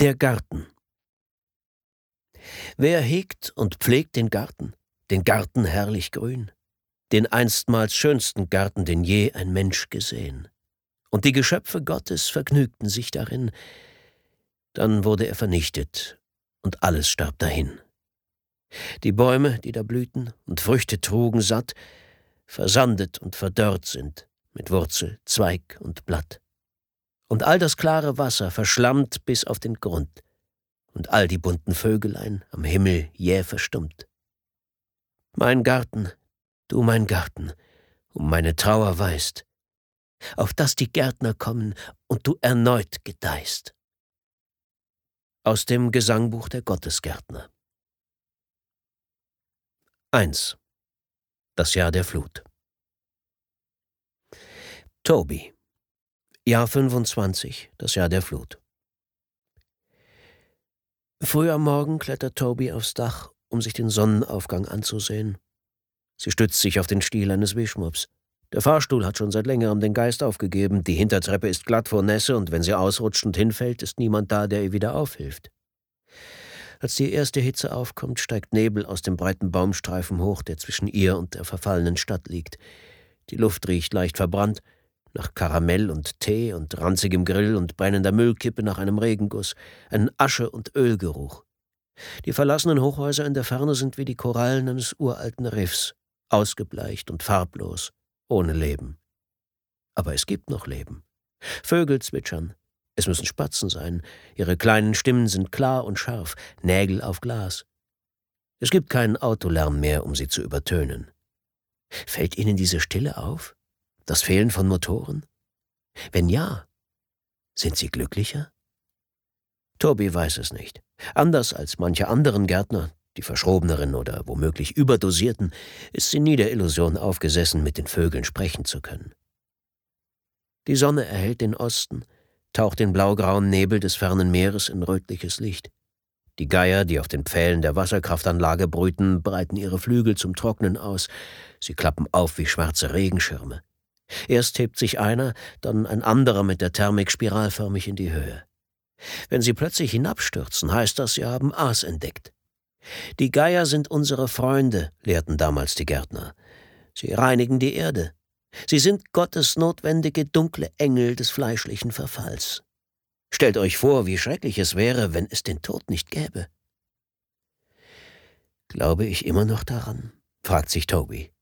Der Garten. Wer hegt und pflegt den Garten, den Garten herrlich grün, den einstmals schönsten Garten, den je ein Mensch gesehen. Und die Geschöpfe Gottes vergnügten sich darin. Dann wurde er vernichtet und alles starb dahin. Die Bäume, die da blühten und Früchte trugen satt, versandet und verdörrt sind mit Wurzel, Zweig und Blatt und all das klare Wasser verschlammt bis auf den Grund, und all die bunten Vögelein am Himmel jäh verstummt. Mein Garten, du mein Garten, um meine Trauer weißt, auf dass die Gärtner kommen und du erneut gedeihst. Aus dem Gesangbuch der Gottesgärtner 1. Das Jahr der Flut Toby Jahr 25, das Jahr der Flut. Früh am Morgen klettert Toby aufs Dach, um sich den Sonnenaufgang anzusehen. Sie stützt sich auf den Stiel eines Wischmops. Der Fahrstuhl hat schon seit längerem den Geist aufgegeben, die Hintertreppe ist glatt vor Nässe und wenn sie ausrutscht und hinfällt, ist niemand da, der ihr wieder aufhilft. Als die erste Hitze aufkommt, steigt Nebel aus dem breiten Baumstreifen hoch, der zwischen ihr und der verfallenen Stadt liegt. Die Luft riecht leicht verbrannt, nach Karamell und Tee und ranzigem Grill und brennender Müllkippe nach einem Regenguss, ein Asche- und Ölgeruch. Die verlassenen Hochhäuser in der Ferne sind wie die Korallen eines uralten Riffs, ausgebleicht und farblos, ohne Leben. Aber es gibt noch Leben. Vögel zwitschern. Es müssen Spatzen sein. Ihre kleinen Stimmen sind klar und scharf, Nägel auf Glas. Es gibt keinen Autolärm mehr, um sie zu übertönen. Fällt Ihnen diese Stille auf? Das Fehlen von Motoren? Wenn ja, sind Sie glücklicher? Toby weiß es nicht. Anders als manche anderen Gärtner, die verschrobeneren oder womöglich überdosierten, ist sie nie der Illusion aufgesessen, mit den Vögeln sprechen zu können. Die Sonne erhellt den Osten, taucht den blaugrauen Nebel des fernen Meeres in rötliches Licht. Die Geier, die auf den Pfählen der Wasserkraftanlage brüten, breiten ihre Flügel zum Trocknen aus. Sie klappen auf wie schwarze Regenschirme. Erst hebt sich einer, dann ein anderer mit der Thermik spiralförmig in die Höhe. Wenn sie plötzlich hinabstürzen, heißt das, sie haben Aas entdeckt. Die Geier sind unsere Freunde, lehrten damals die Gärtner. Sie reinigen die Erde. Sie sind Gottes notwendige dunkle Engel des fleischlichen Verfalls. Stellt euch vor, wie schrecklich es wäre, wenn es den Tod nicht gäbe. Glaube ich immer noch daran? fragt sich Toby.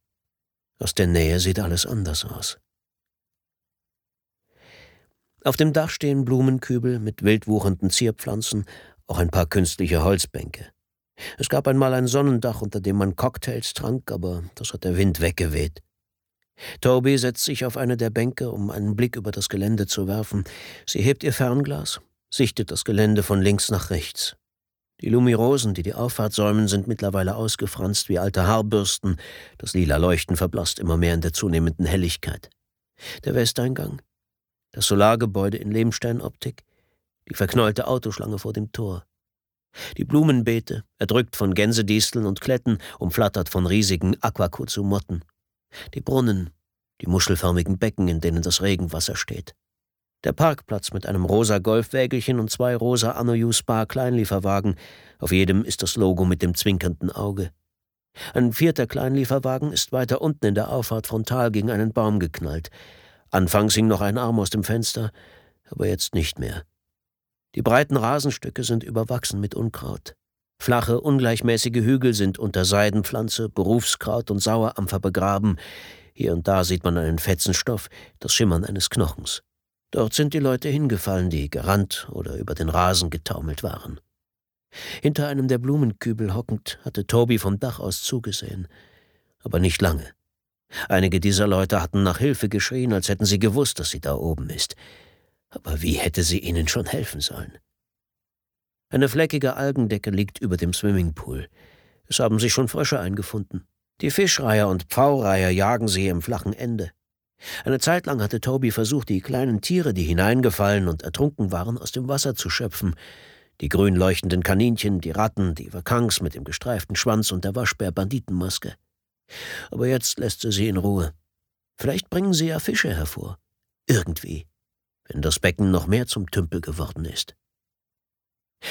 Aus der Nähe sieht alles anders aus. Auf dem Dach stehen Blumenkübel mit wildwuchernden Zierpflanzen, auch ein paar künstliche Holzbänke. Es gab einmal ein Sonnendach, unter dem man Cocktails trank, aber das hat der Wind weggeweht. Toby setzt sich auf eine der Bänke, um einen Blick über das Gelände zu werfen. Sie hebt ihr Fernglas, sichtet das Gelände von links nach rechts. Die Lumirosen, die die Auffahrt säumen, sind mittlerweile ausgefranst wie alte Haarbürsten. Das lila Leuchten verblasst immer mehr in der zunehmenden Helligkeit. Der Westeingang, das Solargebäude in Lehmsteinoptik, die verknollte Autoschlange vor dem Tor. Die Blumenbeete, erdrückt von Gänsedisteln und Kletten, umflattert von riesigen Aquacuzu-Motten. Die Brunnen, die muschelförmigen Becken, in denen das Regenwasser steht. Der Parkplatz mit einem rosa Golfwägelchen und zwei rosa Anoju Spa Kleinlieferwagen. Auf jedem ist das Logo mit dem zwinkernden Auge. Ein vierter Kleinlieferwagen ist weiter unten in der Auffahrt frontal gegen einen Baum geknallt. Anfangs hing noch ein Arm aus dem Fenster, aber jetzt nicht mehr. Die breiten Rasenstücke sind überwachsen mit Unkraut. Flache, ungleichmäßige Hügel sind unter Seidenpflanze, Berufskraut und Sauerampfer begraben. Hier und da sieht man einen Fetzen Stoff, das Schimmern eines Knochens. Dort sind die Leute hingefallen, die gerannt oder über den Rasen getaumelt waren. Hinter einem der Blumenkübel hockend hatte Toby vom Dach aus zugesehen. Aber nicht lange. Einige dieser Leute hatten nach Hilfe geschrien, als hätten sie gewusst, dass sie da oben ist. Aber wie hätte sie ihnen schon helfen sollen? Eine fleckige Algendecke liegt über dem Swimmingpool. Es haben sich schon Frösche eingefunden. Die Fischreiher und Pfaureiher jagen sie im flachen Ende. Eine Zeit lang hatte Toby versucht, die kleinen Tiere, die hineingefallen und ertrunken waren, aus dem Wasser zu schöpfen. Die grün leuchtenden Kaninchen, die Ratten, die Wakans mit dem gestreiften Schwanz und der Waschbär-Banditenmaske. Aber jetzt lässt sie sie in Ruhe. Vielleicht bringen sie ja Fische hervor. Irgendwie. Wenn das Becken noch mehr zum Tümpel geworden ist.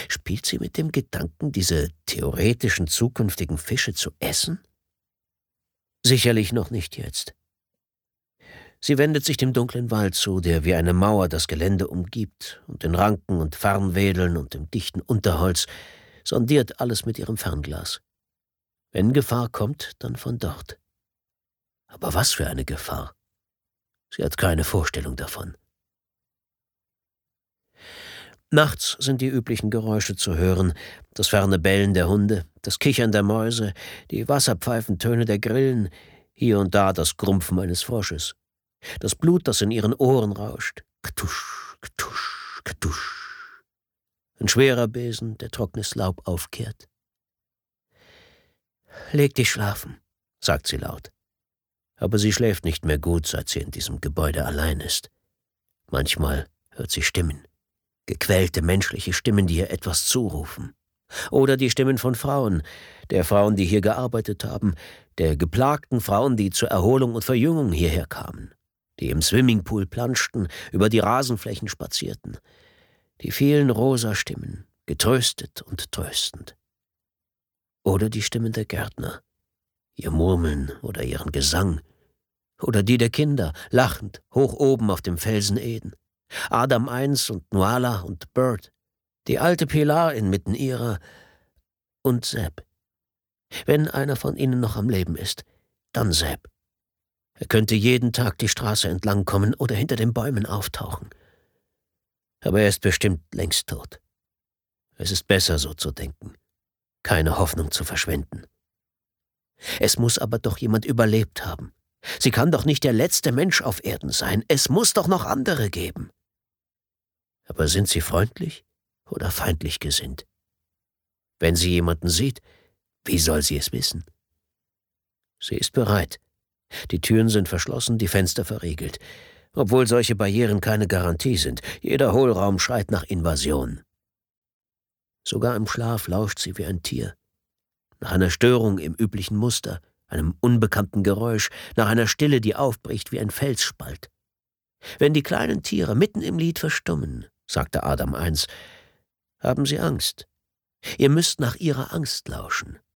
Spielt sie mit dem Gedanken, diese theoretischen zukünftigen Fische zu essen? Sicherlich noch nicht jetzt. Sie wendet sich dem dunklen Wald zu, der wie eine Mauer das Gelände umgibt, und den Ranken und Farnwedeln und dem dichten Unterholz sondiert alles mit ihrem Fernglas. Wenn Gefahr kommt, dann von dort. Aber was für eine Gefahr? Sie hat keine Vorstellung davon. Nachts sind die üblichen Geräusche zu hören, das ferne Bellen der Hunde, das Kichern der Mäuse, die Wasserpfeifentöne der Grillen, hier und da das Grumpfen eines Frosches, das Blut, das in ihren Ohren rauscht, ktusch, ktusch, ktusch. Ein schwerer Besen, der trockenes Laub aufkehrt. Leg dich schlafen, sagt sie laut. Aber sie schläft nicht mehr gut, seit sie in diesem Gebäude allein ist. Manchmal hört sie Stimmen gequälte menschliche Stimmen, die ihr etwas zurufen. Oder die Stimmen von Frauen, der Frauen, die hier gearbeitet haben, der geplagten Frauen, die zur Erholung und Verjüngung hierher kamen, die im Swimmingpool planschten, über die Rasenflächen spazierten, die vielen rosa Stimmen, getröstet und tröstend. Oder die Stimmen der Gärtner, ihr Murmeln oder ihren Gesang, oder die der Kinder, lachend, hoch oben auf dem Felsen Eden. Adam I und Nuala und Bird, die alte Pilar inmitten ihrer und Sepp. Wenn einer von ihnen noch am Leben ist, dann Sepp. Er könnte jeden Tag die Straße entlang kommen oder hinter den Bäumen auftauchen. Aber er ist bestimmt längst tot. Es ist besser, so zu denken, keine Hoffnung zu verschwenden. Es muss aber doch jemand überlebt haben. Sie kann doch nicht der letzte Mensch auf Erden sein. Es muss doch noch andere geben. Aber sind sie freundlich oder feindlich gesinnt? Wenn sie jemanden sieht, wie soll sie es wissen? Sie ist bereit. Die Türen sind verschlossen, die Fenster verriegelt. Obwohl solche Barrieren keine Garantie sind. Jeder Hohlraum schreit nach Invasion. Sogar im Schlaf lauscht sie wie ein Tier. Nach einer Störung im üblichen Muster, einem unbekannten Geräusch, nach einer Stille, die aufbricht wie ein Felsspalt. Wenn die kleinen Tiere mitten im Lied verstummen, sagte Adam eins, haben Sie Angst. Ihr müsst nach Ihrer Angst lauschen.